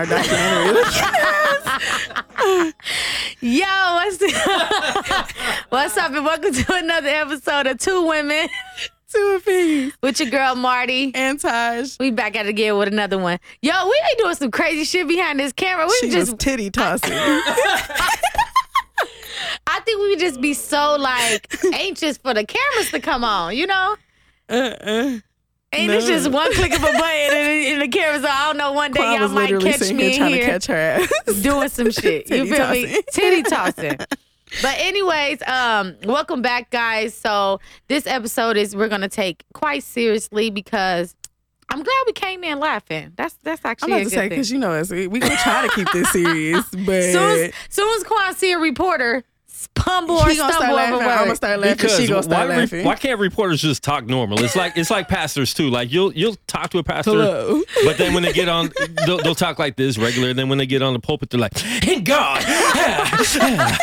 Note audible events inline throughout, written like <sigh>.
our documentary. <laughs> Yo, what's <laughs> what's up, and welcome to another episode of Two Women <laughs> Two opinions. with your girl Marty. And Taj. We back at it again with another one. Yo, we ain't doing some crazy shit behind this camera. We She just, titty tossing. I think we would just be so like anxious for the cameras to come on, you know? uh-uh. And it's just one click of a button and, and the cameras. on. I don't know. One day Quan y'all might catch me here trying in to here catch her ass. <laughs> doing some shit. you feel me? Titty <laughs> tossing. But anyways, um, welcome back, guys. So this episode is we're gonna take quite seriously because I'm glad we came in laughing. That's that's actually. I'm about to say because you know us, we, we gonna try to keep this serious, <laughs> but soon as soon as Quan see a reporter stumble or he gonna stumble laughing. over I'm gonna start laughing. Because she gonna why, start re- laughing. why can't reporters just talk normal? It's like it's like pastors too. Like you'll you'll talk to a pastor, Hello. but then when they get on, they'll, they'll talk like this regular. And then when they get on the pulpit, they're like, "In God." <laughs>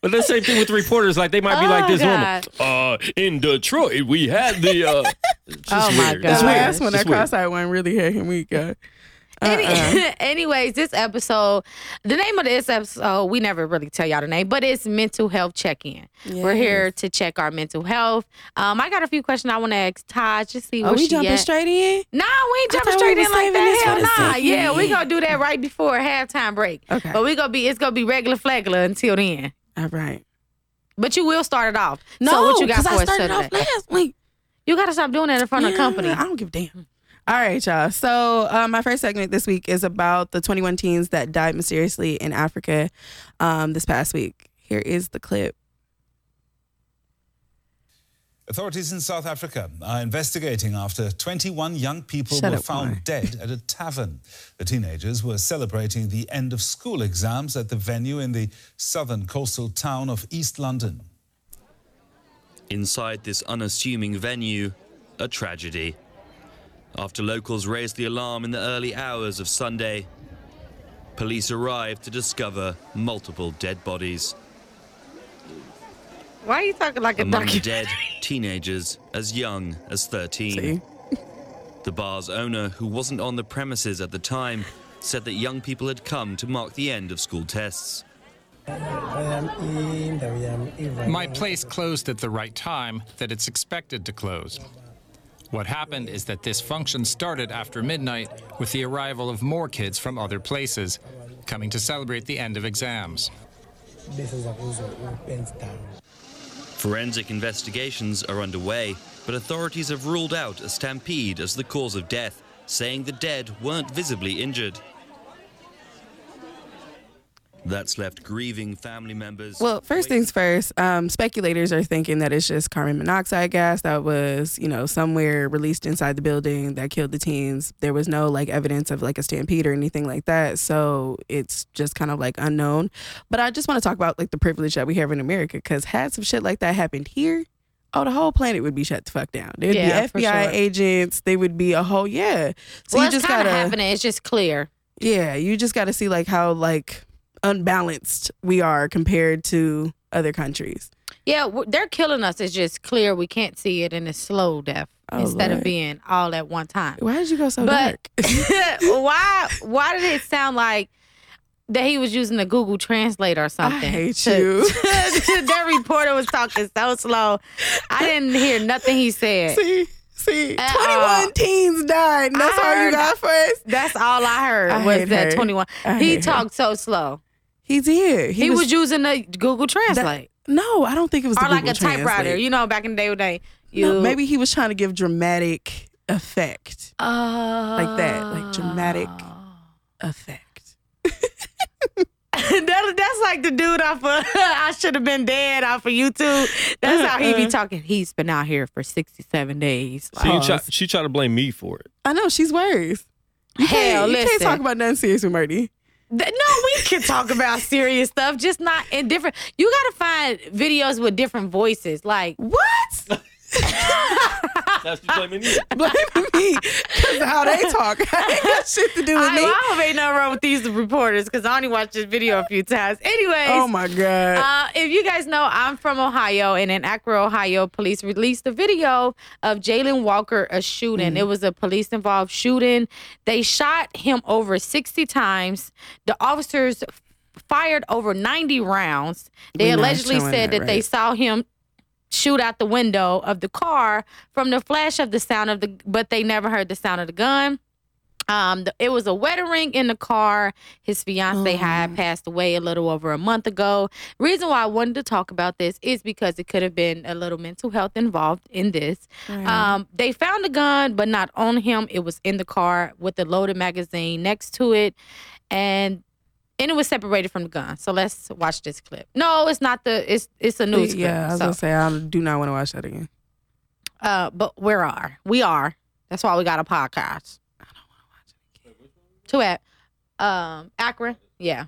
but the same thing with the reporters. Like they might be like Oh, this God. normal. Uh, in Detroit, we had the. Uh, <laughs> it's just Oh, my weird. God. It's The last one, that weird. cross-eyed one really had him weak. Uh, Any- uh-uh. <laughs> anyways, this episode, the name of this episode, we never really tell y'all the name, but it's mental health check-in. We're here to check our mental health. Um, I got a few questions I want to ask Todd. Just see Are we jumping at. straight in? Nah, we ain't jumping straight we in like that. Hell nah. second. Yeah, we gonna do that right before halftime break. Okay. But we gonna be it's gonna be regular flagler until then. All right. But you will start it off. No, so what you got for I us today? off last week. You gotta stop doing that in front of Yeah, company. I don't give a damn. All right, y'all. So uh, my first segment this week is about the 21 teens that died mysteriously in Africa um, this past week. Here is the clip. Authorities in South Africa are investigating after 21 young people Shut were up, found Maury. dead at a tavern. The teenagers were celebrating the end of school exams at the venue in the southern coastal town of East London. Inside this unassuming venue, a tragedy. After locals raised the alarm in the early hours of Sunday, police arrived to discover multiple dead bodies. Why are you talking like a Among the dead, teenagers as young as 13. See? The bar's owner, who wasn't on the premises at the time, said that young people had come to mark the end of school tests. My place closed at the right time that it's expected to close. What happened is that this function started after midnight with the arrival of more kids from other places coming to celebrate the end of exams. Forensic investigations are underway, but authorities have ruled out a stampede as the cause of death, saying the dead weren't visibly injured. That's left grieving family members. Well, first things first, um, speculators are thinking that it's just carbon monoxide gas that was, you know, somewhere released inside the building that killed the teens. There was no like evidence of like a stampede or anything like that. So it's just kind of like unknown. But I just want to talk about like the privilege that we have in America because had some shit like that happened here, oh, the whole planet would be shut the fuck down. There'd Yeah, be FBI sure. agents. They would be a whole, yeah. So well, you just gotta, of happening. It's just clear. yeah, you just got to see like how like unbalanced we are compared to other countries. Yeah, they're killing us. It's just clear we can't see it, and it's slow death Oh, instead of being all at one time. Why did you go so But dark? <laughs> <laughs> why? Why did it sound like that he was using the Google Translate or something? I hate to- you. <laughs> that reporter was talking so slow. I didn't hear nothing he said. see, see, Uh, 21 teens died. And that's I all you got for us? That's all I heard I was that her. 21. I He hate her. talked so slow. He did. He, was, using the Google Translate. no, I don't think it was the or like Google a typewriter. Translate. You know, back in the day when they you No, maybe he was trying to give dramatic effect. uh, Like that, like dramatic effect. <laughs> that, that's like the dude off of <laughs> I should have been dead off of YouTube. That's how he be Uh-uh. talking. He's been out here for 67 days. So you try, she tried to blame me for it. I know, she's worse. You, Hell, can't, you can't listen. talk about nothing serious with Marty. No, we can talk about serious stuff, just not in different. You got to find videos with different voices. Like, What? <laughs> That's you blaming me. blaming me because of how they talk. <laughs> I ain't got shit to do with I, me. I hope ain't nothing wrong with these reporters because I only watched this video a few times. Anyways, Oh my god. Uh, if you guys know, I'm from Ohio, and in Akron, Ohio, police released a video of Jayland Walker a shooting. It was a police-involved shooting. They shot him over 60 times. The officers fired over 90 rounds. They We're allegedly said that, that, they saw him shoot out the window of the car from the flash of the sound of the, but they never heard the sound of the gun. Um, the, it was a wedding ring in the car. His fiance had passed away a little over a month ago. Reason why I wanted to talk about this is because it could have been a little mental health involved in this. Um, they found the gun, but not on him. It was in the car with the loaded magazine next to it, and and it was separated from the gun. So let's watch this clip. No, it's not the. It's it's a news clip. yeah, I was so, gonna say I do not want to watch that again. uh, but we are. We are. That's why we got a podcast. I don't want to watch it again. To at um Akron. Yeah.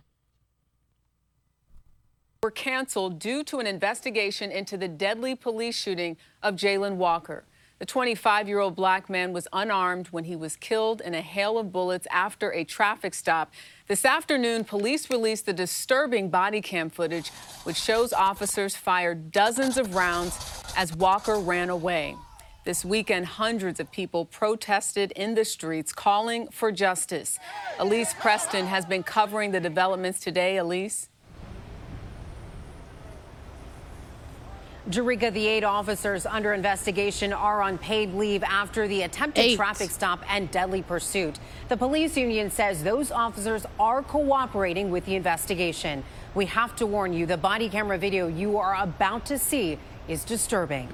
were canceled due to an investigation into the deadly police shooting of Jayland Walker. The 25 year old black man was unarmed when he was killed in a hail of bullets after a traffic stop. This afternoon, police released the disturbing body cam footage, which shows officers fired dozens of rounds as Walker ran away. This weekend, hundreds of people protested in the streets calling for justice. Elise Preston has been covering the developments today. Elise? Jericka, the eight officers under investigation are on paid leave after the attempted Eight. traffic stop and deadly pursuit. The police union says those officers are cooperating with the investigation. We have to warn you the body camera video you are about to see is disturbing.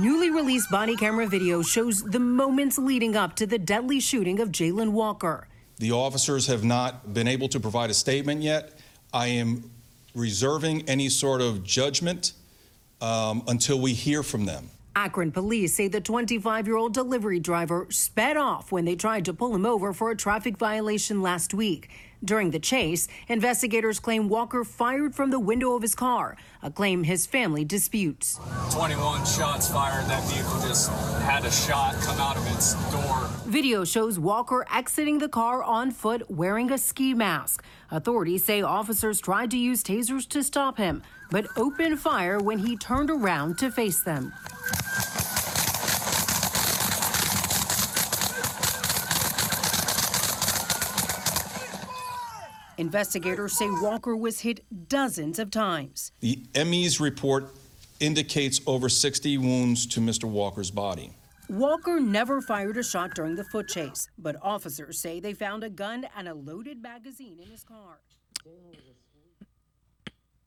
Newly released body camera video shows the moments leading up to the deadly shooting of Jayland Walker. The officers have not been able to provide a statement yet. I am reserving any sort of judgment um, until we hear from them. Akron police say the 25 year old delivery driver sped off when they tried to pull him over for a traffic violation last week. During the chase, investigators claim Walker fired from the window of his car, a claim his family disputes. 21 shots fired. That vehicle just had a shot come out of its door. Video shows Walker exiting the car on foot wearing a ski mask. Authorities say officers tried to use tasers to stop him, but opened fire when he turned around to face them. Investigators say Walker was hit dozens of times. The ME's report indicates over 60 wounds to Mr. Walker's body. Walker never fired a shot during the foot chase, but officers say they found a gun and a loaded magazine in his car.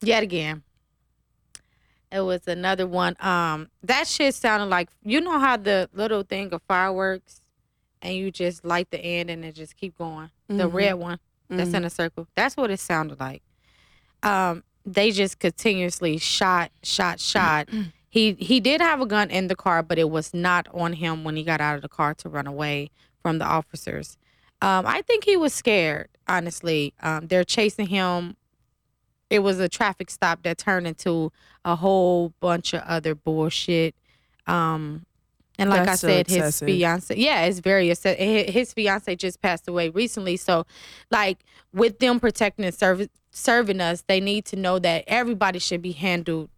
Yet again. It was another one. Um, that shit sounded like you know how the little thing of fireworks, and you just light the end and it just keep going. The red one that's in a circle. That's what it sounded like. Um, they just continuously shot, shot, shot. he he did have a gun in the car, but it was not on him when he got out of the car to run away from the officers. Um, I think he was scared. Honestly, um, they're chasing him it was a traffic stop that turned into a whole bunch of other bullshit. Um, and like That's I said, his excessive. fiance, yeah, it's very His fiance just passed away recently, so like with them protecting and serving serving us, they need to know that everybody should be handled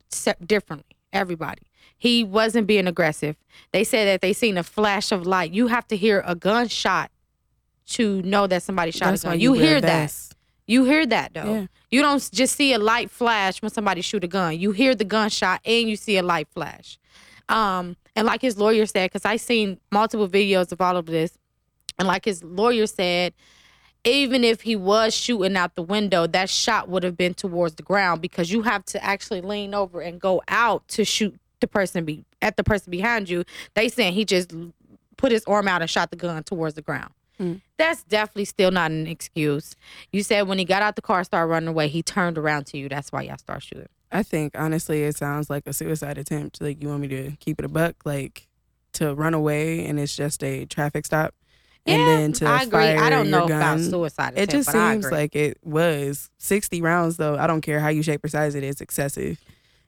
differently. Everybody. He wasn't being aggressive. They said that they seen a flash of light. You have to hear a gunshot to know that somebody shot That's a gun. you You, hear that. You hear that though. Yeah. You don't just see a light flash when somebody shoot a gun. You hear the gunshot and you see a light flash. Um, and like his lawyer said, because I seen multiple videos of all of this, and like his lawyer said, even if he was shooting out the window, that shot would have been towards the ground because you have to actually lean over and go out to shoot the person be at the person behind you. They saying he just put his arm out and shot the gun towards the ground. Mm. That's definitely still not an excuse. You said when he got out the car, started running away, he turned around to you. That's why y'all start shooting. I think honestly, it sounds like a suicide attempt. Like you want me to keep it a buck, like to run away, and it's just a traffic stop, and then to I agree. fire I don't know about gun. suicide It just seems like it was sixty rounds, though. I don't care how you shape or size it, it's excessive,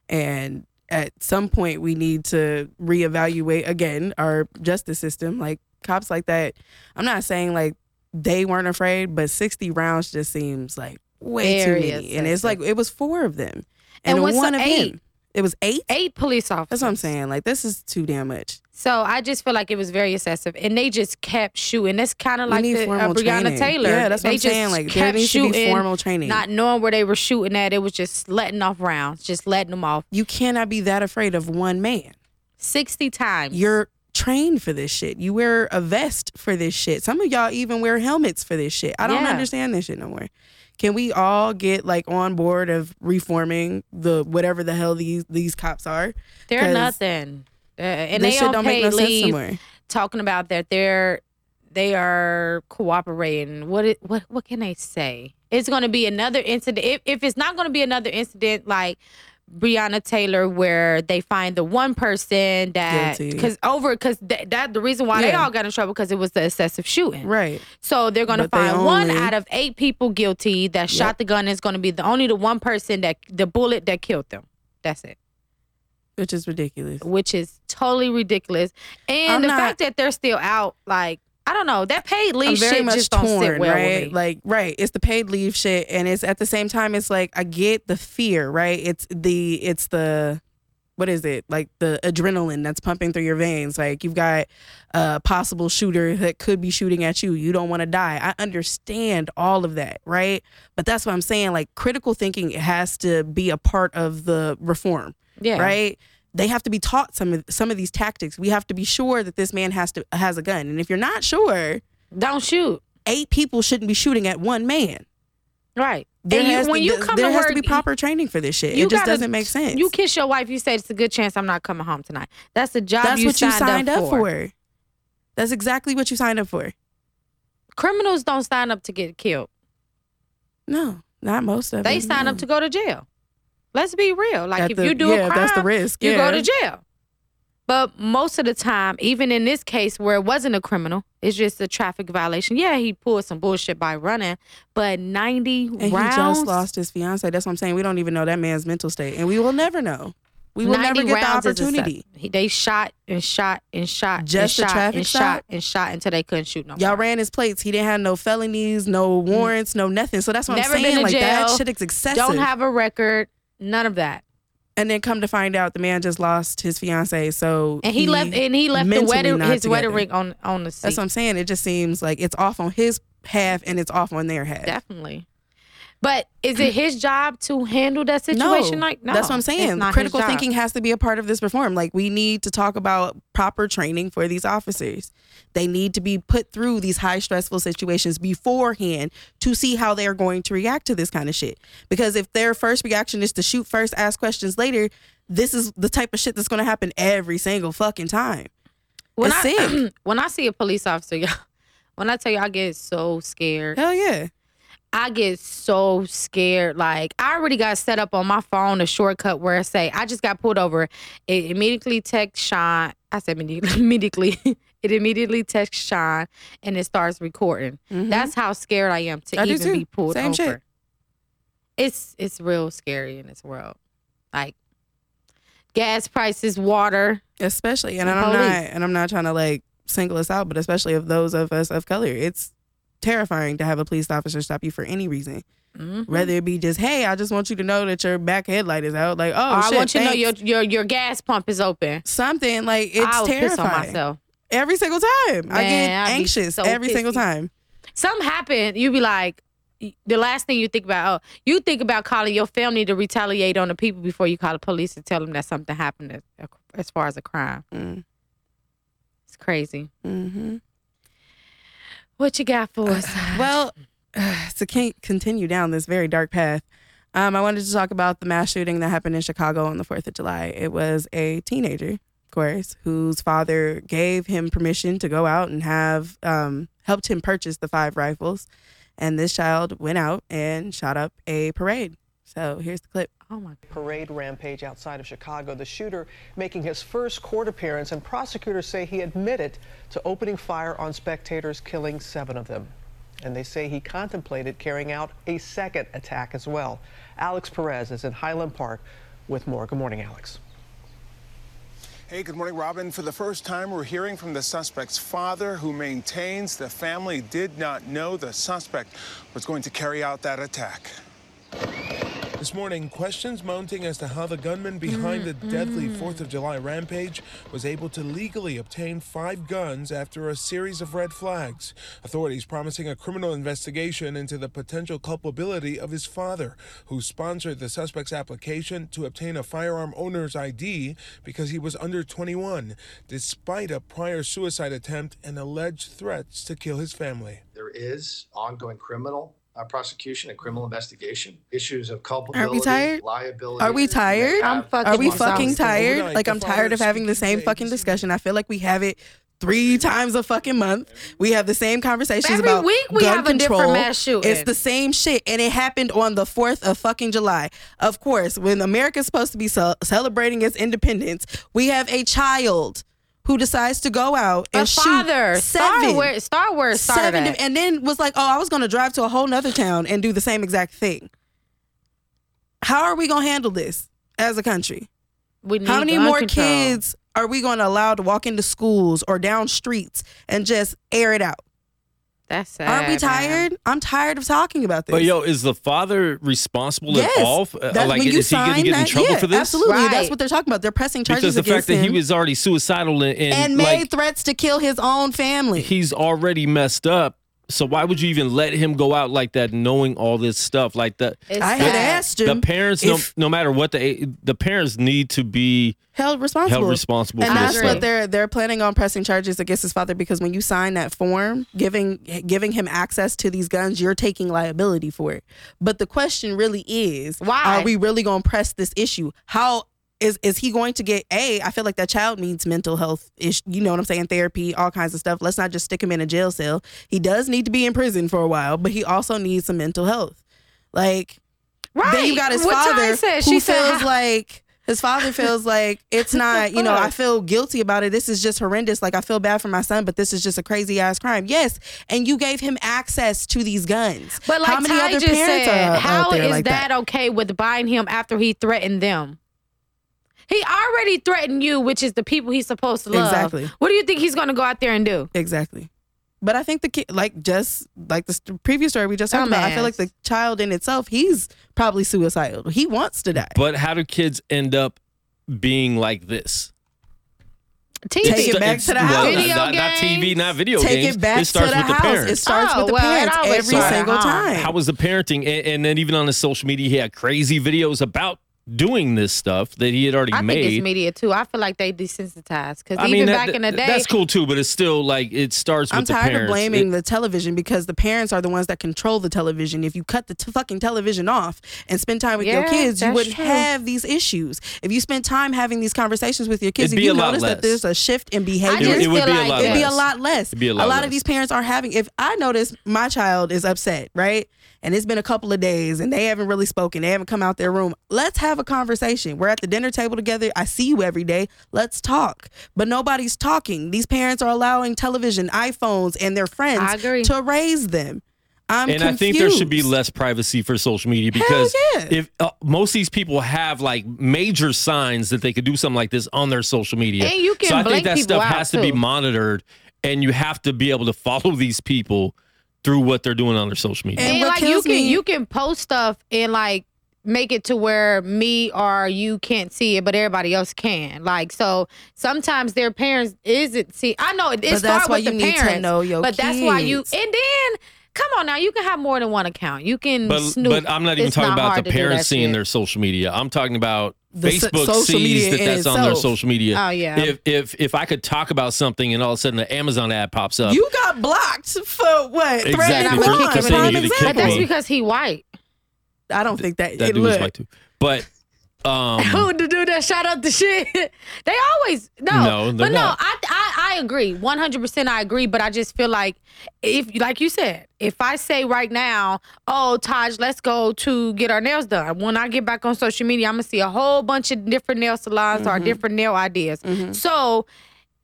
and at some point we need to reevaluate again our justice system. Like cops like that. I'm not saying like they weren't afraid, but 60 rounds just seems like way Very too many. And it's like it was four of them, And and, one of eight? him. It was eight. Eight police officers. That's what I'm saying. Like this is too damn much. So I just feel like it was very excessive, and they just kept shooting. That's kind of like the, uh, Breonna training. Taylor. Yeah, that's what they I'm saying. Like, there kept needs to be shooting, formal training. not knowing where they were shooting at. It was just letting off rounds, just letting them off You cannot be that afraid of one man. sixty times. You're trained for this shit. You wear a vest for this shit. Some of y'all even wear helmets for this shit. I don't Yeah. understand this shit no more. Can we all get like on board of reforming the whatever the hell these these cops are? They're nothing, uh, and this they shit don't make no sense somewhere. Talking about that they're they are cooperating. What what what can they say? It's going to be another incident. If if it's not going to be another incident like Breonna Taylor, where they find the one person that because over because th- that the reason why they all got in trouble because it was the excessive shooting. Right. So they're going to But they find one only- out of eight people guilty that shot Yep. the gun is going to be the only the one person that the bullet that killed them. That's it Which is ridiculous. which is totally ridiculous. And I'm the not- fact that they're still out, like, I don't know, that paid leave very shit much just don't sit torn, well right? with me. Like, right, it's the paid leave shit, and it's at the same time, it's like I get the fear, right? It's the, it's the, what is it? Like the adrenaline that's pumping through your veins. Like you've got a possible shooter that could be shooting at you. You don't want to die. I understand all of that, right? But that's what I'm saying. Like critical thinking has to be a part of the reform yeah. right? They have to be taught some of some of these tactics. We have to be sure that this man has to has a gun. And if you're not sure, Don't shoot. eight people shouldn't be shooting at one man. Right. There and you, has when to, you come there to has work, to be proper training for this shit. you It just gotta- doesn't make sense. You kiss your wife, you say it's a good chance I'm not coming home tonight. That's the job That's you what you signed, signed up, for. for. That's exactly what you signed up for. Criminals don't sign up to get killed. No, not most of They them. They sign no. up to go to jail. Let's be real. Like At if the- you do yeah, a crime, that's the risk, you yeah. go to jail. But most of the time, even in this case where it wasn't a criminal, it's just a traffic violation. Yeah, he pulled some bullshit by running, but 90 And rounds. he just lost his fiance. That's what I'm saying. We don't even know that man's mental state, and we will never know. We will never get the rounds is a opportunity. He- They shot and shot and shot Just the and shot traffic and stop? shot and shot until they couldn't shoot no more. Y'all more. ran his plates. He didn't have no felonies, no warrants, no nothing. So that's what Mm. Never I'm been saying. to Like that jail. shit is excessive. Don't have a record. None of that. and then come to find out, the man just lost his fiance. So And he, left. And he left the wedding, his wedding ring on on the seat. That's what I'm saying. It just seems like it's off on his half and it's off on their half. Definitely. But is it his job to handle that situation? like, no, that's what I'm saying. Critical thinking has to be a part of this reform. Like we need to talk about proper training for these officers. They need to be put through these high stressful situations beforehand to see how they're going to react to this kind of shit. Because if their first reaction is to shoot first, ask questions later, this is the type of shit that's going to happen every single fucking time. When I <clears throat> when I see a police officer, <laughs> y'all, when I tell you I get so scared. Hell yeah. I get so scared. Like I already got set up on my phone a shortcut where I say I just got pulled over. It immediately text Sean. I said immediately. <laughs> immediately. it immediately texts Sean and it starts recording. That's how scared I am to Mm-hmm. I even be pulled Same over. shit. It's it's real scary in this world. Like gas prices, water. especially and And I'm not and I'm not trying to like single us out, but especially of those of us of color, it's terrifying to have a police officer stop you for any reason. Mhm. Whether it be just, hey, I just want you to know that your back headlight is out. Like, oh, Or I shit, want you to know your your your gas pump is open. something like it's on terrifying. myself. Every single time. I get Man, anxious so every single time. something happened, you be like, the last thing you think about, oh, you think about calling your family to retaliate on the people before you call the police and tell them that something happened as, as far as a crime. Mm. It's crazy. hmm What you got for us? Well, to con- continue down this very dark path, um, I wanted to talk about the mass shooting that happened in Chicago on the 4th of July. It was a teenager, of course, whose father gave him permission to go out and have um, helped him purchase the five rifles. And this child went out and shot up a parade. So here's the clip. Oh my parade rampage outside of Chicago. The shooter making his first court appearance, and prosecutors say he admitted to opening fire on spectators, killing seven of them. And they say he contemplated carrying out a second attack as well. Alex Perez is in Highland Park with more. Good morning, Alex. Hey, good morning, Robin. For the first time, we're hearing from the suspect's father, who maintains the family did not know the suspect was going to carry out that attack. This morning, questions mounting as to how the gunman behind the mm, deadly mm. 4th of July rampage was able to legally obtain five guns after a series of red flags. Authorities promising a criminal investigation into the potential culpability of his father, who sponsored the suspect's application to obtain a firearm owner's ID because he was under 21, despite a prior suicide attempt and alleged threats to kill his family. There is ongoing criminal uh, prosecution and criminal investigation. Issues of culpability, tired? liability. Are we tired? I'm fucking Are we fucking tired? Like I'm tired of having the same fucking discussion. I feel like we have it three times a fucking month. We have the same conversations Every about week we gun have a different mass shooting. It's the same shit, and it happened on the fourth of fucking July. Of course, when America's supposed to be ce- celebrating its independence, we have a child who decides to go out and A father, shoot seven. Star Wars, Star Wars seven, and then was like, "Oh, I was going to drive to a whole nother town and do the same exact thing." How are we going to handle this as a country? We need How many more control. kids are we going to allow to walk into schools or down streets and just air it out? That's sad. Aren't we man. tired? I'm tired of talking about this. But yo, is the father responsible yes, at all? Uh, That's like, when you is he going to sign get in that- trouble yeah, for this? Absolutely, that's what they're talking about. They're pressing charges Because the against fact that he was already suicidal and, and, and made like, threats to kill his own family. he's already messed up. So why would you even let him go out like that, knowing all this stuff like that? It's I had sad. asked him The parents, no, if no matter what the the parents need to be held responsible. held responsible and for that's what they're they're planning on pressing charges against his father because when you sign that form giving giving him access to these guns you're taking liability for it but the question really is Why? are we really going to press this issue how is is he going to get a i feel like that child needs mental health ish you know what i'm saying therapy all kinds of stuff let's not just stick him in a jail cell he does need to be in prison for a while but he also needs some mental health like Right. then you got his What father said. who She said feels how- like his father feels like it's <laughs> not, you know, I feel guilty about it. This is just horrendous. Like I feel bad for my son, but this is just a crazy ass crime. Yes, and you gave him access to these guns. But like how many Ty other just parents said, are how out there is like that, that? okay with buying him after he threatened them? He already threatened you, which is the people he's supposed to love. Exactly. What do you think he's going to go out there and do? Exactly. But I think the kid, like just like the st- previous story we just talked about, I feel like the child in itself, he's probably suicidal. He wants to die. But how do kids end up being like this? TV. Take it back to the house. Well, Video not, not TV, not video Take games. it back starts to the with the house. parents. It starts Oh, with the oh, well, it parents every single time. How was the parenting? And, and then even on his social media, he had crazy videos about doing this stuff that he had already I made. think it's media too. I feel like they desensitized because even mean, back that- in the day, that's cool too, but it's still like it starts with the city. I'm the tired parents. of blaming It- the television because the parents are the ones that control the television. If you cut the t- fucking television off and spend time with your Yeah, kids, you that's wouldn't true. have these issues. If you spend time having these conversations with your kids, It'd and be you a lot notice less. that there's a shift in behavior, just it would feel be a like lot it'd be a less. lot less. It'd be a lot of less. these parents are having. If I notice my child is upset, right, and it's been a couple of days and they haven't really spoken, they haven't come out their room. Let's have a conversation. We're at the dinner table together. I see you every day. Let's talk. But nobody's talking. These parents are allowing television, iPhones, and their friends to raise them. I'm and I think there should be less privacy for social media because yeah. if uh, most of these people have like major signs that they could do something like this on their social media, And you can so I think that stuff out, has to be monitored, and you have to be able to follow <laughs> these people through what they're doing on their social media. And and like you can me- you can post stuff and like make it to where me or you can't see it, but everybody else can. Like so, sometimes their parents isn't see. I know it, it But that's starts why with you the need to parents, know your but that's why you. And then come on now, you can have more than one account. You can But snoop. but I'm not even It's talking about the parents seeing shit. their social media. I'm talking about The Facebook social sees media that in that's on their social media. Oh, yeah. If if if I could talk about something and all of a sudden the Amazon ad pops up, You got blocked for what? Exactly, Threatening for- crime. for saying Prime you to example. But that's me. because he white. I don't think that. that it, dude was look, white too. But um, <laughs> Who the dude that shot up the shit? <laughs> they always no, No, but no. not. I, I I agree, one hundred percent. I agree, but I just feel like if, like you said, if I say right now, oh Taj, let's go to get our nails done. When I get back on social media, I'm gonna see a whole bunch of different nail salons Mm-hmm. or different nail ideas. So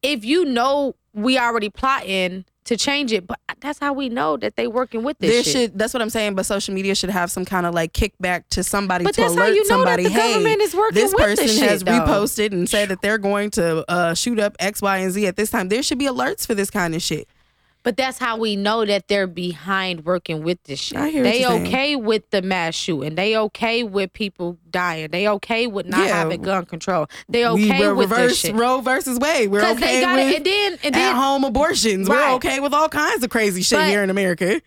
if you know we already plotting to change it. But that's how we know that they working with this There shit. should that's what I'm saying, but social media should have some kind of like kickback to somebody But to that's how alert you know that somebody. the hey, government is working this person has shit, though." reposted and said that they're going to uh, shoot up X, Y, and Z at this time. There should be alerts for this kind of shit. But that's how we know that they're behind working with this shit. I hear they you're saying. okay with the mass shooting. They okay with people dying. They okay with not Yeah. having gun control. They we okay will with this reverse shit. Roe versus Wade. We're okay got it, with and then- and then- at-home abortions. Right. We're okay with all kinds of crazy shit But- here in America.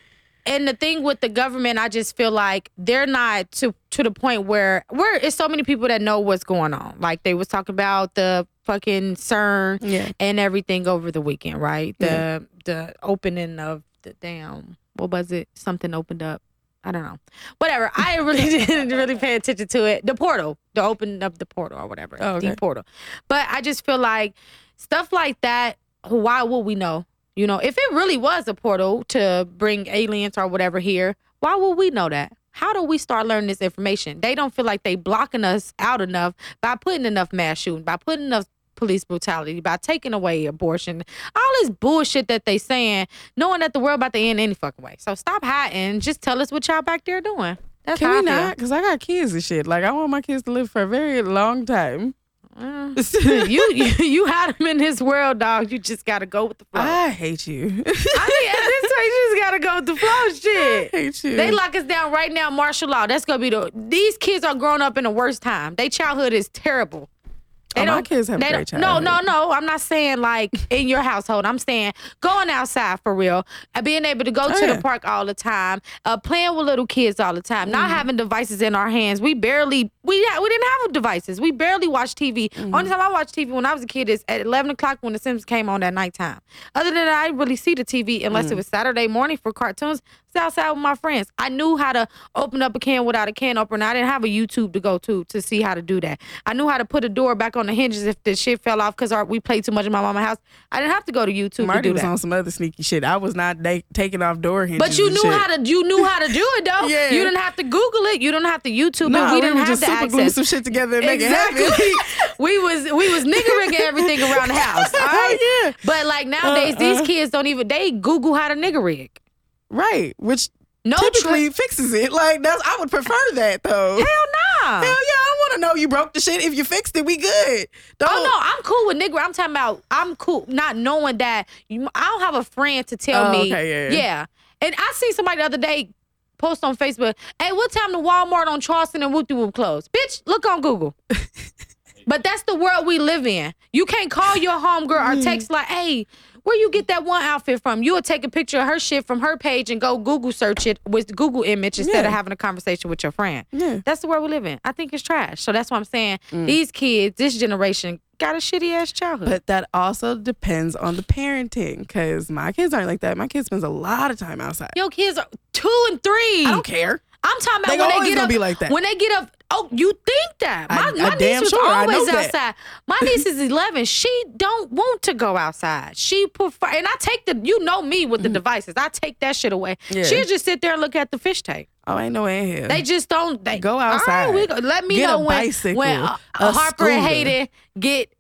And the thing with the government, I just feel like they're not to to the point where where it's so many people that know what's going on. Like they was talking about the fucking CERN Yeah. and everything over the weekend, right? The Yeah. the opening of the damn what was it? Something opened up. I don't know. Whatever. I really <laughs> didn't really pay attention to it. The portal, the opening of the portal or whatever. Oh, okay. The portal. But I just feel like stuff like that. Why would we know? You know, if it really was a portal to bring aliens or whatever here, why would we know that? How do we start learning this information? They don't feel like they blocking us out enough by putting enough mass shooting, by putting enough police brutality, by taking away abortion, all this bullshit that they saying, knowing that the world about to end any fucking way. So stop hiding. Just tell us what y'all back there doing. That's Can we I not? Because I got kids and shit. Like I want my kids to live for a very long time. <laughs> You, you you had them in this world, dog. You just gotta go with the flow. I hate you. I mean, at this point, you just gotta go with the flow. Shit. hate you. They lock us down right now, martial law. That's gonna be the. These kids are growing up in the worst time. Their childhood is terrible. Oh, my kids have a great No, no, no. I'm not saying like in your household. I'm saying going outside for real, and being able to go Oh, to yeah. Mm-hmm. the park all the time, uh, playing with little kids all the time, not having devices in our hands. We barely we ha- we didn't have devices. We barely watched TV. Mm-hmm. Only time I watched TV when I was a kid is at 11 o'clock when The Simpsons came on at nighttime. Other than that, I didn't really see the TV unless Mm. it was Saturday morning for cartoons. Outside with my friends. I knew how to open up a can without a can opener. I didn't have a YouTube to go to to see how to do that. I knew how to put a door back on the hinges if the shit fell off because we played too much in my mama's house. I didn't have to go to YouTube to Marty do was that. on some other sneaky shit. I was not da- taking off door hinges. But you knew shit. how to you knew how to do it though. <laughs> Yeah. You didn't have to Google it. You didn't have to YouTube Nah, it. We we didn't have just the super glue some shit together and make it exactly. happen. <laughs> we was we was nigga rigging everything around the house. All right. <laughs> Oh, yeah. But like nowadays, these Uh-uh. kids don't even they Google how to nigga rig. Right, which No typically trick. fixes it. Like that's I would prefer that though. Hell nah. Hell yeah, want to know you broke the shit. If you fixed it, we good. Oh, don't, Oh no, I'm cool with nigga. I'm talking about I'm cool not knowing that you, I don't have a friend to tell Oh, me. okay, yeah, yeah. And I seen somebody the other day post on Facebook, hey, what time the Walmart on Charleston and Whoop Whoop close? Bitch, look on Google. <laughs> but that's the world we live in. You can't call your homegirl or mm. text like, hey, where you get that one outfit from? You would take a picture of her shit from her page and go Google search it with Google image instead of having a conversation with your friend. Yeah. That's the world we live in. I think it's trash. So that's why I'm saying Mm. these kids, this generation, got a shitty ass childhood. But that also depends on the parenting, because my kids aren't like that. My kid spends a lot of time outside. Your kids are two and three. I don't care. I'm talking about They when they get up. be like that. When they get up, oh, you think that? My, I- my I niece was sure, always that. outside. My <laughs> niece is 11. She don't want to go outside. She prefer, and I take the. You know me with the devices. I take that shit away. Mm-hmm. Yeah. She'll just sit there and look at the fish tank. Oh, ain't no way in hell. They just don't. They Go All right, outside. we go, let me Get know when bicycle, when uh, a Harper and scooter. Hayden get.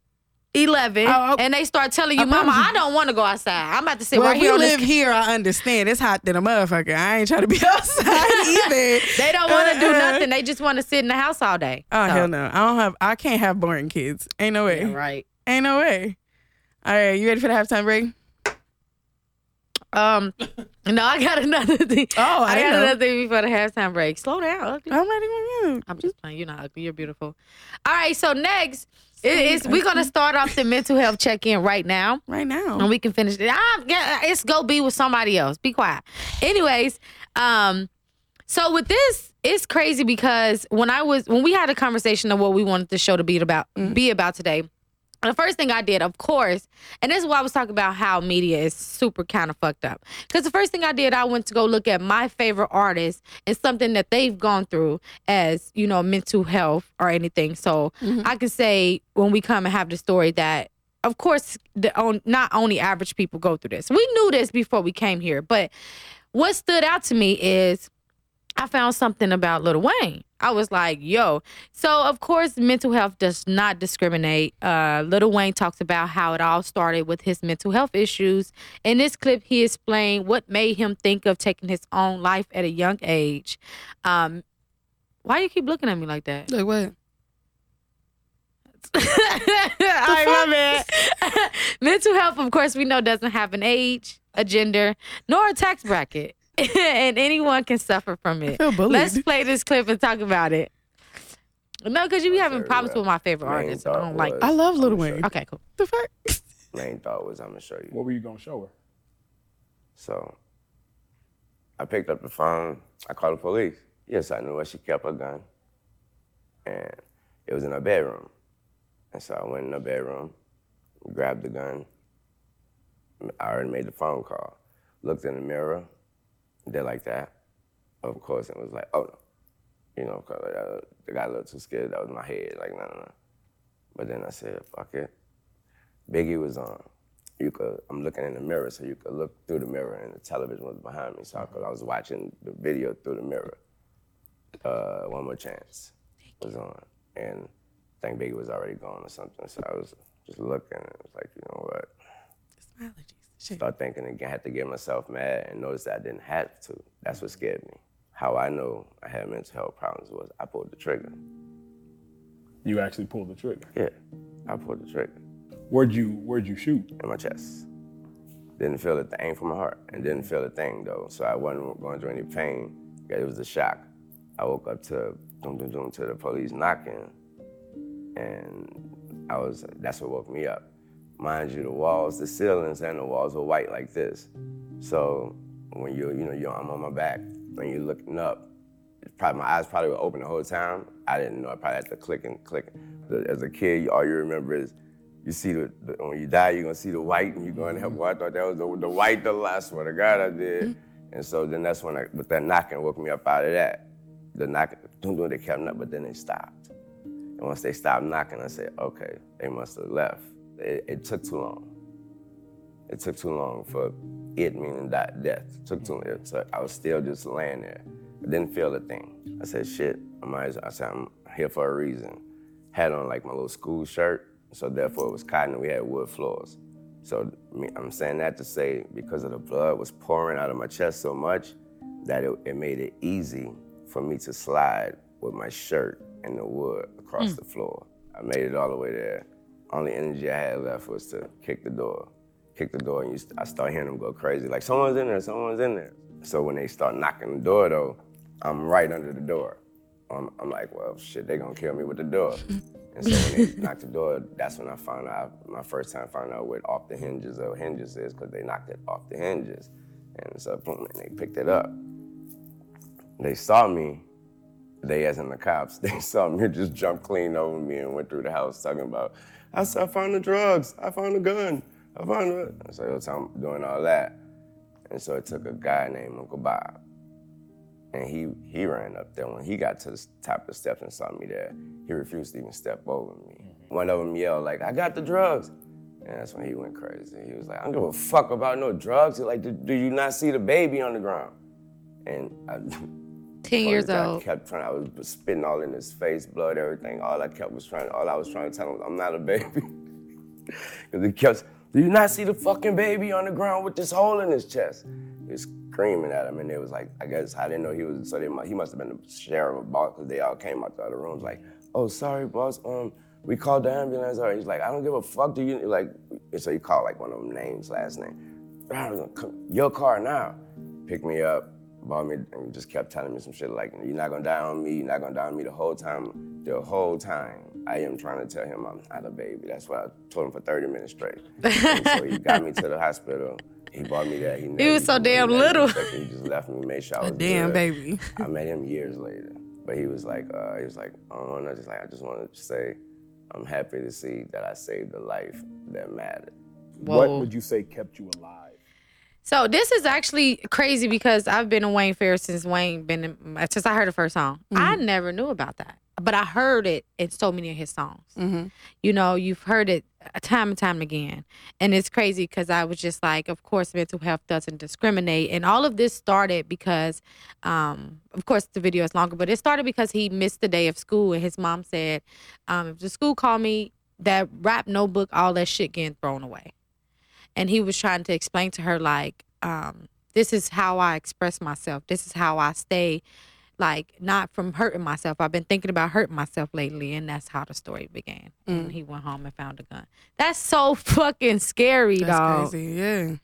11 Oh, oh. and they start telling you, Mama, promise I don't want to go outside. I'm about to sit well, right if here we on this live here, I understand. It's hot than a motherfucker. I ain't trying to be <laughs> outside either. <laughs> They don't want to do Uh-uh. nothing. They just want to sit in the house all day. Oh So- hell no! I don't have. I can't have boring kids. Ain't no way. Yeah, right. Ain't no way. All right, you ready for the halftime break? Um, no, I got another thing. <laughs> Oh, I I, got know. another thing before the halftime break. Slow down. ugly. I'm ready when you. I'm just playing. You're not ugly. You're beautiful. All right. So next, it is we're gonna start off the mental health check in right now. Right now. and we can finish it. Ah, yeah, it's go be with somebody else. Be quiet. Anyways, um, so with this, it's crazy because when I was when we had a conversation of what we wanted the show to be about be about today. The first thing I did, of course, and this is why I was talking about how media is super kind of fucked up. Because the first thing I did, I went to go look at my favorite artists and something that they've gone through as, you know, mental health or anything. So mm-hmm. I can say when we come and have the story that of course, the on, not only average people go through this. We knew this before we came here, but what stood out to me is I found something about Lil Wayne. I was like, yo. So of course, mental health does not discriminate. Uh, Lil Wayne talks about how it all started with his mental health issues. In this clip, he explained what made him think of taking his own life at a young age. Um, why you keep looking at me like that? Like what? <laughs> All right, my bad. <laughs> Mental health, of course, we know doesn't have an age, a gender, nor a tax bracket, <laughs> and anyone can suffer from it. feel bullied. Let's play this clip and talk about it. No, because you be having problems with my favorite Main artists. I don't like. I love Lil I'ma Wayne. Okay, cool. The fuck? Main thought was I'm gonna show you. What were you gonna show her? So I picked up the phone. I called the police. Yes, I knew where she kept her gun, and it was in her bedroom. And so I went in her bedroom, grabbed the gun. I already made the phone call. Looked in the mirror, did like that. Of course, it was like, oh no. You know, 'cause uh, I got a little too scared. That was my head. Like, no, no, no. But then I said, fuck it. Biggie was on. You could. I'm looking in the mirror, so you could look through the mirror, and the television was behind me. So I, could, I was watching the video through the mirror. Uh, One more chance was on, and I think Biggie was already gone or something. So I was just looking, and it was like, you know what? Start thinking again. I had to get myself mad, and notice that I didn't have to. That's what scared me. How I know I had mental health problems was I pulled the trigger. You actually pulled the trigger. Yeah, I pulled the trigger. Where'd you Where'd you shoot? in my chest. Didn't feel a thing from my heart, and didn't feel a thing though. So I wasn't going through any pain. It was a shock. I woke up to doom doom doom to the police knocking, and I was. That's what woke me up. Mind you, the walls, the ceilings, and the walls were white like this. So when you you know you're I'm on my back, when you're looking up, it's probably my eyes probably were open the whole time. I didn't know. I probably had to click and click. But As a kid, all you remember is you see the, the when you die, you're gonna see the white, and you're gonna have. Mm-hmm. Well, I thought that was the, the white. The last one, the God I did. Mm-hmm. And so then that's when I, with that knocking woke me up out of that. The knocking, doom doom, they kept knocking, but then they stopped. And once they stopped knocking, I said, okay, they must have left. It, it took too long. It took too long for it meaning that death. It took too long. So I was still just laying there. I didn't feel a thing. I said, shit, I might as I said, I'm here for a reason. Had on like my little school shirt, so therefore it was cotton we had wood floors. So I'm saying that to say because of the blood was pouring out of my chest so much that it, it made it easy for me to slide with my shirt and the wood across Mm. the floor. I made it all the way there. The only energy I had left was to kick the door. Kick the door, and you st- I start hearing them go crazy, like someone's in there, someone's in there. So when they start knocking the door, though, I'm right under the door. I'm, I'm like, well, shit, they gonna kill me with the door. <laughs> And so when they knocked the door, that's when I found out, my first time found out what off the hinges or hinges is, because they knocked it off the hinges. And so boom, and they picked it up. They saw me, they as in the cops, <laughs> they saw me just jump clean over me and went through the house talking about, I, said, I found the drugs, I found the gun, I found. And so talking- doing all that. And so it took a guy named Uncle Bob. And he he ran up there. When he got to the top of the steps and saw me there, he refused to even step over me. Mm-hmm. One of them yelled like, "I got the drugs," and that's when he went crazy. He was like, "I don't give a fuck about no drugs." He's like, "Do, do you not see the baby on the ground?" And I, <laughs> Ten years I old. kept trying. I was spitting all in his face, blood, everything. All I kept was trying. All I was trying to tell him, "I'm not a baby." <laughs> Because he kept, do you not see the fucking baby on the ground with this hole in his chest? He was screaming at him, and it was like, I guess I didn't know he was. So they, he must have been the sheriff of a boss because they all came out the other rooms like, oh, sorry, boss. Um, we called the ambulance. Or he's like, I don't give a fuck. Do you like? So he called like one of them names, last name. Your car now. Pick me up, bought me, and just kept telling me some shit like, you're not gonna die on me. You're not gonna die on me the whole time. The whole time. I am trying to tell him I'm not a baby. That's why I told him for 30 minutes straight. <laughs> And so he got me to the hospital. He bought me that. He, He was so damn little. He just left me, made sure I was damn good. baby. I met him years later, but he was like, uh, he was like, oh, and I just like, I just wanted to say, I'm happy to see that I saved a life that mattered. What would you say kept you alive? So this is actually crazy because I've been a Wayne fan since Wayne been in, since I heard the first song. I never knew about that, but I heard it in so many of his songs. Mm-hmm. You know, you've heard it time and time again. And it's crazy because I was just like, of course, mental health doesn't discriminate. And all of this started because, um, of course, the video is longer, but it started because he missed the day of school. And his mom said, um, if the school called me, that rap notebook, all that shit getting thrown away. And he was trying to explain to her, like, um, this is how I express myself. This is how I stay like not from hurting myself. I've been thinking about hurting myself lately, and that's how the story began. And he went home and found a gun. That's so <laughs> fucking scary, That's dog. crazy. Yeah.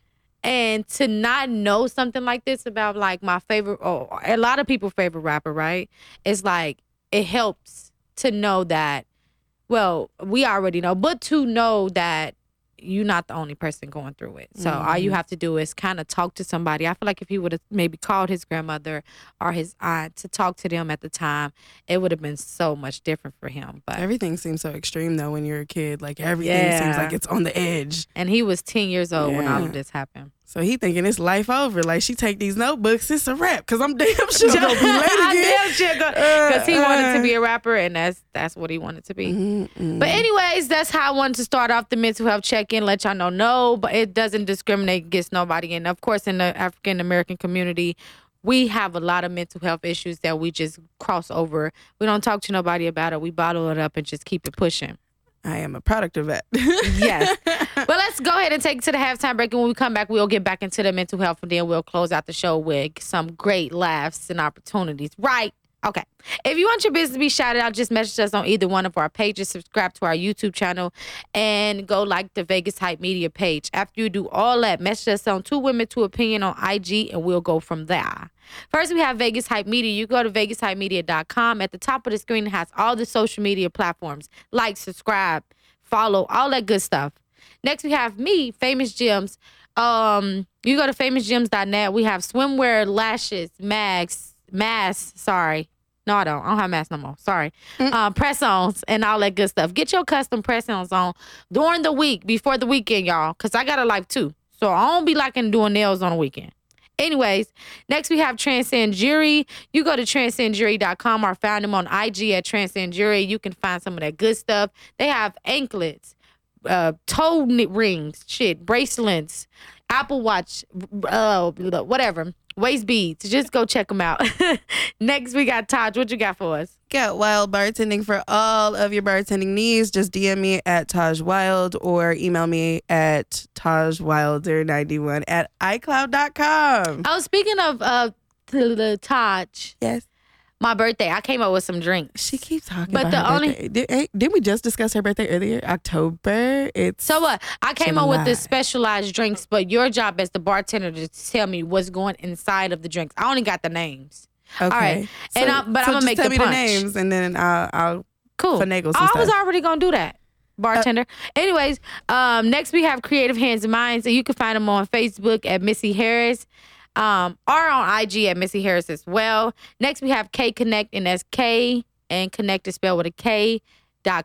And to not know something like this about like my favorite, or a lot of people' favorite rapper, right? It's like it helps to know that. Well, we already know, but to know that you're not the only person going through it. So all you Mhm. have to do is kind of talk to somebody. I feel like if he would have maybe called his grandmother or his aunt to talk to them at the time, it would have been so much different for him. But Everything seems so extreme though when you're a kid. Like everything seems like it's on the edge. and he was 10 years old when all of this happened. So he thinking it's life over. Like she take these notebooks, it's a wrap. Cause I'm damn <laughs> sure gonna be late again. damn sure because he wanted to be a rapper and that's that's what he wanted to be. Mm-hmm, But anyways, that's how I wanted to start off the mental health check-in. Let y'all know, no, but it doesn't discriminate against nobody. And of course, in the African American community, we have a lot of mental health issues that we just cross over. We don't talk to nobody about it. We bottle it up and just keep it pushing. I am a product of that. yes. <laughs> But let's go ahead and take it to the halftime break. And when we come back, we'll get back into the mental health and then we'll close out the show with some great laughs and opportunities. Right. Okay. If you want your business to be shouted out, just message us on either one of our pages, subscribe to our YouTube channel, and go like the Vegas Hype Media page. After you do all that, message us on Two Women, Two Opinion on IG, and we'll go from there. First, we have Vegas Hype Media. You go to VegasHypeMedia.com. At the top of the screen, it has all the social media platforms. Like, subscribe, follow, all that good stuff. Next, we have me, Famous Gemz. Um, you go to famousgemz.net. We have swimwear, lashes, mags, masks. Sorry. No, I don't. I don't have masks no more. Sorry. Um, press ons and all that good stuff. Get your custom press ons on during the week before the weekend, y'all. Cause I got a life too. So I don't be liking doing nails on the weekend. Anyways, next we have Transcend Jewelry. You go to transcendjewelry.com or find them on IG at Transcend Jewelry. You can find some of that good stuff. They have anklets, uh, toe rings, shit, bracelets, Apple Watch, uh, whatever, waist beads. Just go check them out. <laughs> next we got Taj. What you got for us? Got Wild Bartending for all of your bartending needs. Just DM me at Taj Wild or email me at TajWilder91 at iCloud.com. Oh, speaking of uh, the, the Taj. Yes. My birthday. I came up with some drinks. She keeps talking But about the her only birthday. Did, eh, didn't we just discuss her birthday earlier? October. It's So what? I came up with the specialized drinks, but your job as the bartender to tell me what's going inside of the drinks. I only got the names. Okay. All right. and I, but so I'm gonna just make tell the me punch. the names and then I'll, I'll Cool. finagle some I was stuff. already gonna do that. Bartender. Anyways, um, next we have Creative Hands and Minds. and you can find them on Facebook at Missy Harris. Um, or on IG at Missy Harris as well. Next we have K Connect and that's K and Connect is spelled with a K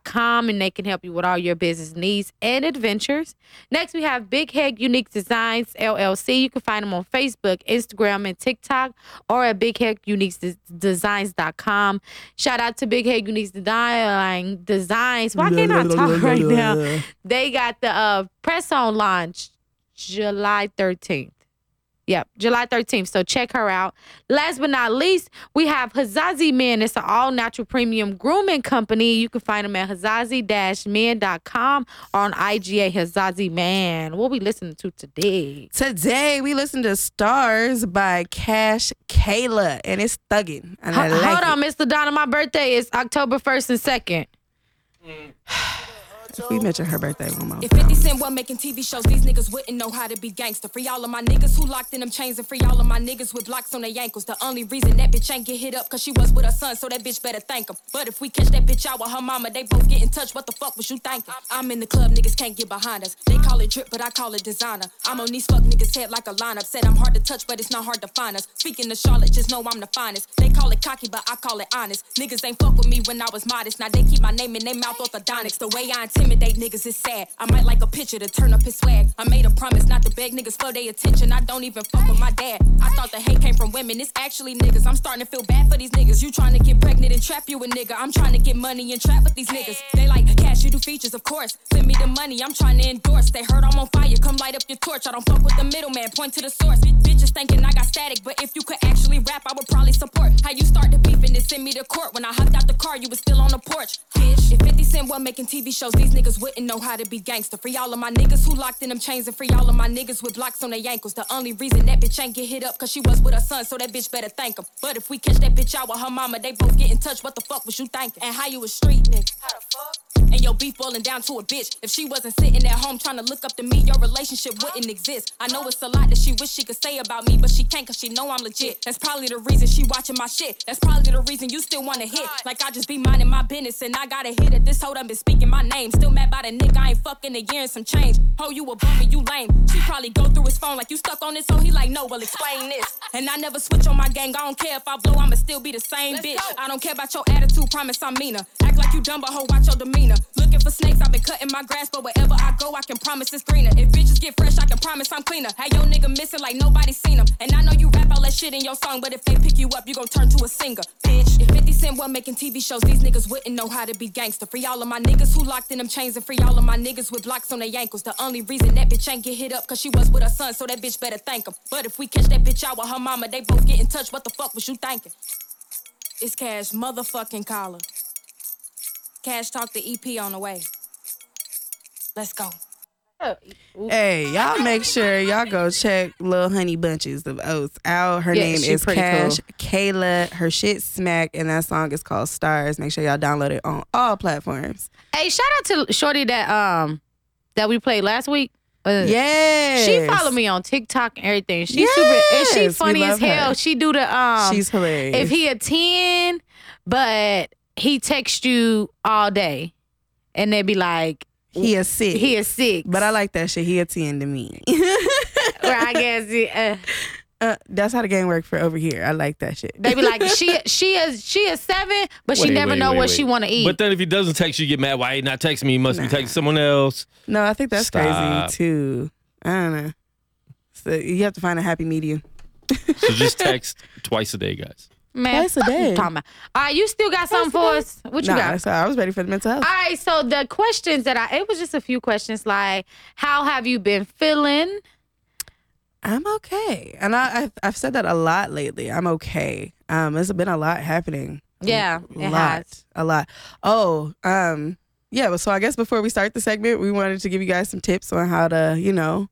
com and they can help you with all your business needs and adventures. Next we have Big Head Unique Designs LLC. You can find them on Facebook, Instagram, and TikTok or at bigheaduniquedesigns.com. Shout out to Big Head Unique Design Designs. Why can't I talk right now? They got the uh, press on launch July 13th. Yep, July 13th. So check her out. Last but not least, we have Hazazi Men. It's an all natural premium grooming company. You can find them at hazazi-men.com or on IGA Hazazi Man. What we listening to today? Today we listen to Stars by Cash Kayla and it's thugging. And I Ho- like Hold it. on, Mr. Donna. My birthday is October 1st and 2nd. <sighs> <sighs> <sighs> We mentioned her birthday one more. If 50 Cent wasn't making TV shows, these niggas wouldn't know how to be gangster. Free all of my niggas who locked in them chains and free all of my niggas with blocks on their ankles. The only reason that bitch ain't get hit up cause she was with her son, so that bitch better thank him. But if we catch that bitch out with her mama, they both get in touch. What the fuck was you thinking? I'm in the club, niggas can't get behind us. They call it drip, but I call it designer. I'm on these fuck niggas' head like a lineup. Said I'm hard to touch, but it's not hard to find us. Speaking to Charlotte, just know I'm the finest. They call it cocky, but I call it honest. Niggas ain't fuck with me when I was modest. Now they keep my name in their mouth orthodontics. The way I intend intimidate niggas, it's sad. I might like a picture to turn up his swag. I made a promise not to beg niggas for their attention. I don't even fuck with my dad. I thought the hate came from women, it's actually niggas. I'm starting to feel bad for these niggas. You trying to get pregnant and trap you a nigga. I'm trying to get money and trap with these niggas. They like cash, you do features, of course. Send me the money, I'm trying to endorse. They heard I'm on fire, come light up your torch. I don't fuck with the middleman, point to the source. Thinking I got static, but if you could actually rap, I would probably support. How you start the beef and then send me to court. When I hopped out the car, you was still on the porch. Bitch, if 50 Cent wasn't making TV shows, these niggas wouldn't know how to be gangster. Free all of my niggas who locked in them chains and free all of my niggas with blocks on their ankles. The only reason that bitch ain't get hit up, cause she was with her son, so that bitch better thank him. But if we catch that bitch out with her mama, they both get in touch. What the fuck was you thinking? And how you a street nigga? How the fuck? And your beef boiling down to a bitch. If she wasn't sitting at home trying to look up to me, your relationship wouldn't exist. I know it's a lot that she wish she could say about me, but she can't cause she know I'm legit. That's probably the reason she watching my shit. That's probably the reason you still wanna hit. Like I just be minding my business and I got a hit at this hoe done been speaking my name. Still mad by the nigga, I ain't fucking a year and some change. Oh, you a bum and you lame. She probably go through his phone like you stuck on this, so he like, no, well explain this. And I never switch on my gang, I don't care if I blow, I'ma still be the same bitch. I don't care about your attitude, promise I'm meaner. You dumb, but hoe, watch your demeanor. Looking for snakes, I've been cutting my grass, but wherever I go, I can promise it's greener. If bitches get fresh, I can promise I'm cleaner. Had your nigga missing like nobody seen him. And I know you rap all that shit in your song, but if they pick you up, you gon' turn to a singer, bitch. If 50 Cent wasn't making TV shows, these niggas wouldn't know how to be gangster. Free all of my niggas who locked in them chains and free all of my niggas with blocks on their ankles. The only reason that bitch ain't get hit up, cause she was with her son, so that bitch better thank him. But if we catch that bitch out with her mama, they both get in touch. What the fuck was you thinking? It's Cash motherfucking Kayla. Cash talk the EP on the way. Let's go. Hey, y'all make sure y'all go check Lil Honey Bunches of Oats out. Her Yeah, name is Cash cool. Kayla. Her shit smack, and that song is called Stars. Make sure y'all download it on all platforms. Hey, shout out to Shorty that um that we played last week. Uh, Yes. She followed me on TikTok and everything. She's super and she Yes, we funny as hell. her. She do the um She's hilarious. If he a 10, but he text you all day and they be like He is sick. He is sick. But I like that shit. He a 10 to me. <laughs> Well, I guess uh, Uh, that's how the game work for over here. I like that shit. they be like <laughs> she she is she is seven, but she never wait, know wait, what wait. she want to eat. But then if he doesn't text you, you get mad. Why he not texting me? He must be texting someone else. No, I think that's Stop. crazy too. I don't know. So you have to find a happy medium. So just <laughs> text twice a day, guys. Man, Twice a fuck you day. talking about. All right, you still got something for us? What you nah, got? so I was ready for the mental health. All right, so the questions that I it was just a few questions like how have you been feeling? I'm okay, and I, I've, I've said that a lot lately. I'm okay. Um, there's been a lot happening. Yeah, a lot, has. a lot. Oh, um, yeah. So I guess before we start the segment, we wanted to give you guys some tips on how to, you know,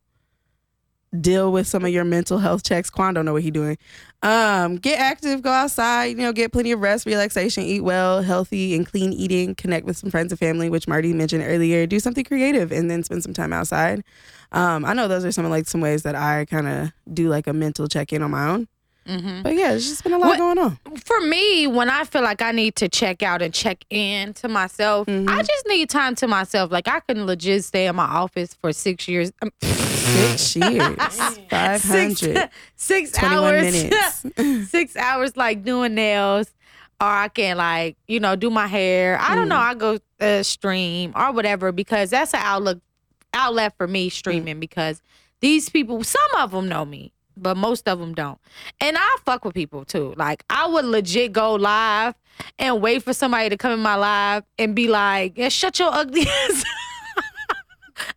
deal with some of your mental health checks. Quan don't know what he doing. Um, get active, go outside, you know, get plenty of rest, relaxation, eat well, healthy and clean eating, connect with some friends and family, which Marty mentioned earlier. Do something creative and then spend some time outside. Um, I know those are some like some ways that I kind of do like a mental check in on my own. Mm-hmm. But yeah, it's just been a lot What- going on. For me, when I feel like I need to check out and check in to myself, Mm-hmm. I just need time to myself. Like I can legit stay in my office for six years. um, Six <laughs> years, five hundred. <laughs> Six, six hours. minutes. <laughs> six hours like doing nails. Or I can like, you know, do my hair. I don't know. Mm. I go uh, stream or whatever because that's an outlook outlet for me Mm. streaming because these people, some of them know me, but most of them don't. And I fuck with people too. Like I would legit go live and wait for somebody to come in my live and be like, yeah, shut your ugly <laughs> ass.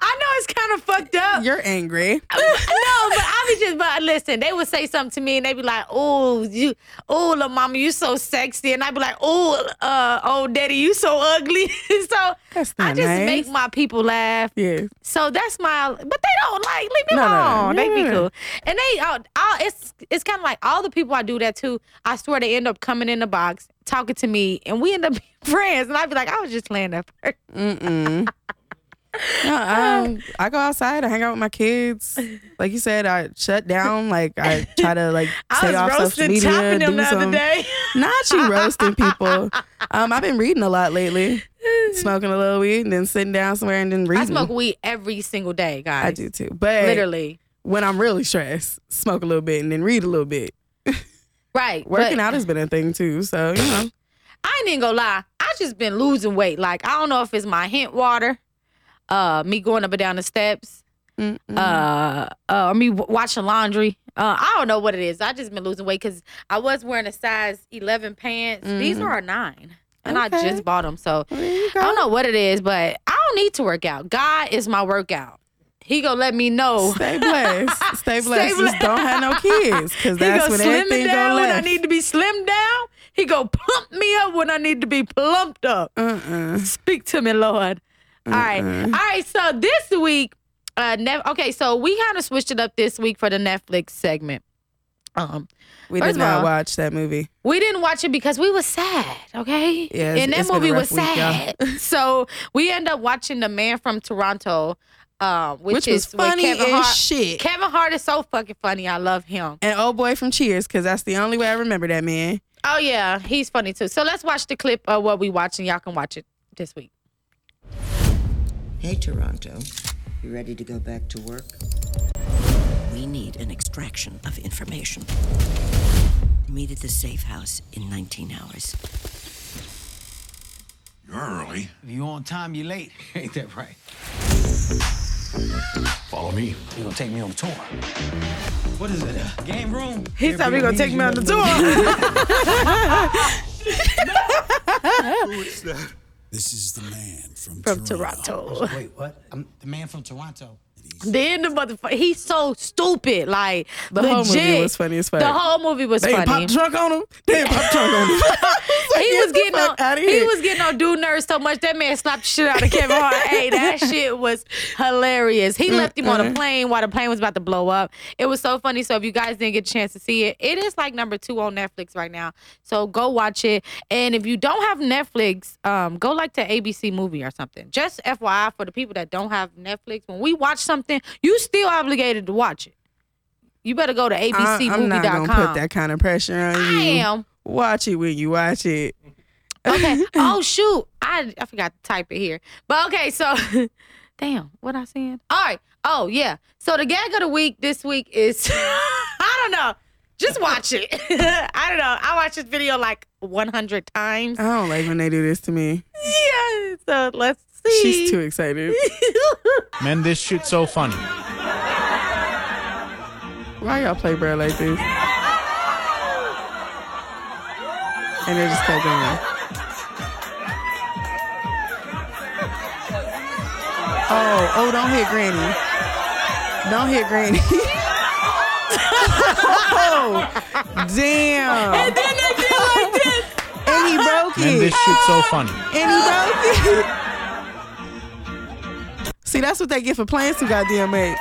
I know it's kind of fucked up. You're angry. <laughs> no, I just, but listen, they would say something to me and they'd be like, oh, you, oh, little mama, you so sexy. And I'd be like, oh, uh, oh, daddy, you so ugly. <laughs> so I just nice. make my people laugh. Yeah. So that's my, but they don't like, leave me No, no, no. alone. They No, be no, no. cool. And they, uh, all, it's, it's kind of like all the people I do that to, I swear they end up coming in the box, talking to me, and we end up <laughs> being friends. And I'd be like, I was just playing that part. No, <laughs> um, I go outside. I hang out with my kids. Like you said, I shut down. Like I try to like <laughs> stay was off social roasting media. Topping them do the other some, day. <laughs> Not you roasting people. Um, I've been reading a lot lately. Smoking a little weed and then sitting down somewhere and then reading. I smoke weed every single day, guys. I do too. But Literally. when I'm really stressed, smoke a little bit and then read a little bit. Right. Working but out has been a thing too. So you know. I ain't even gonna lie. I just been losing weight. Like I don't know if it's my hint water uh, me going up and down the steps, uh, uh, or me w- watching laundry. Uh, I don't know what it is. I just been losing weight because I was wearing a size 11 pants. These Mhm. are a nine. And I just bought them. So I don't know what it is, but I don't need to work out. God is my workout. He gonna let me know. Stay blessed. <laughs> Stay blessed. Just don't have no kids, because <laughs> that's gonna when everything down when I need to be slimmed down. He go plump me up when I need to be plumped up. Uh-uh. Speak to me, Lord. All right, all right. So this week, uh, Nef- okay, so we kind of switched it up this week for the Netflix segment. Um, We did not all, watch that movie. we didn't watch it because we were sad, okay? Yeah, and that it's been a movie was week, sad. <laughs> so we end up watching The Man from Toronto, uh, which, Which is funny Kevin as Hart. shit. Kevin Hart is so fucking funny. I love him. And old boy from Cheers, because that's the only way I remember that man. Oh yeah, he's funny too. So let's watch the clip of what we watching. Y'all can watch it this week. Hey, Toronto. You ready to go back to work? We need an extraction of information. Meet at the safe house in 19 hours. You're early. If you on time, you're late. <laughs> Ain't that right? Follow me. You gonna take me on a tour? What is it? A game room? He said he gonna take me on the tour. <laughs> <laughs> This is the man from, From Toronto. Wait, what? I'm the man from Toronto. Then the motherfucker, he's so stupid. Like The whole movie was funny as fuck. The whole movie was They funny. pop trunk on him. They pop trunk on him. <laughs> <laughs> he was getting on. He was getting on dude nerves so much that man slapped the shit out of Kevin Hart. <laughs> hey, that shit was hilarious. He left him on a plane while the plane was about to blow up. It was so funny. So if you guys didn't get a chance to see it, it is like number two on Netflix right now. So go watch it. And if you don't have Netflix, um, go like to ABC movie or something. Just FYI for the people that don't have Netflix, when we watch something, you still obligated to watch it. You better go to I, I'm not gonna put that kind of pressure on you. I am. Watch it when you watch it. Okay. <laughs> oh shoot, I I forgot to type it here. But okay, so <laughs> damn, what I saying? All right. Oh yeah. So the gag of the week this week is <laughs> I don't know. Just watch it. I don't know. I watched this video like 100 times. I don't like when they do this to me. Yeah. So let's see. She's too excited. <laughs> Man, this shit so funny. Why y'all play bro like this? And they just kept going. Oh, oh, don't hit Granny. Don't hit Granny. <laughs> oh, damn. And then they did like this. And he broke Man, it. this shit's so funny. And he broke it. See, that's what they get for playing too goddamn much.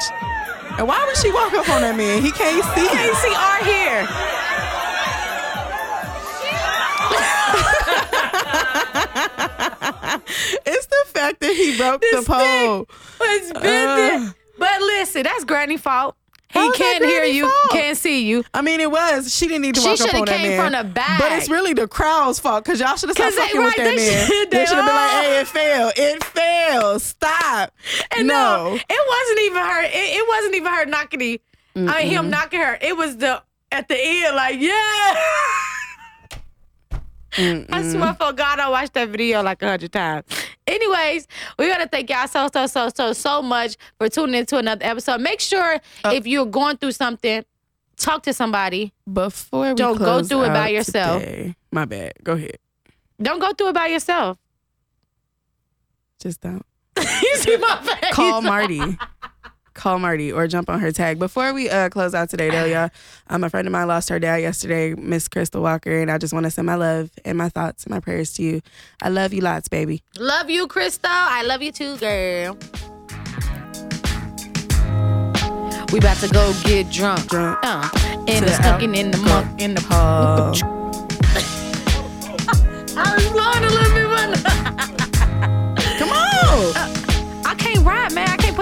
And why would she walk up on that man? He can't see. He can't see our hair. <laughs> it's the fact that he broke the pole. It's been uh. But listen, that's Granny fault. He can't hear you, fault? can't see you. I mean, it was. She didn't need to She walk up on that came man. from the back. But it's really the crowd's fault because y'all should have stopped fucking with that they man. should- they they should have been like, "Hey, it failed. It failed. Stop." And no, no. it wasn't even her. It, it wasn't even her knocking the. I mean, him knocking her. It was the at the end, like yeah. <laughs> I swear for God, I watched that video like a hundred times. Anyways, we gotta thank y'all so so so so so much for tuning into another episode. Make sure Uh, if you're going through something, talk to somebody. Before we Don't go through it by yourself. today- My bad. Go ahead. Don't go through it by yourself. Just don't. <laughs> you see my face? Call Marty. <laughs> Call Marty or jump on her tag. Before we uh, close out today, though, <sighs> y'all, um, a friend of mine lost her dad yesterday, Miss Crystal Walker, and I just want to send my love and my thoughts and my prayers to you. I love you lots, baby. Love you, Crystal. I love you too, girl. We about to go get drunk. Drunk. Uh, in To the the in the monk in the Paul. <laughs> <laughs> I was blowing a little bit, but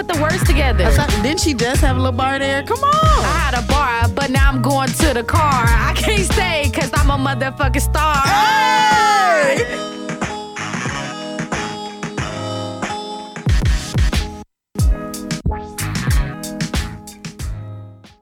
put the words together. Didn't she just have a little bar there? Come on. I had a bar, but now I'm going to the car. I can't stay because I'm a motherfucking star. Hey!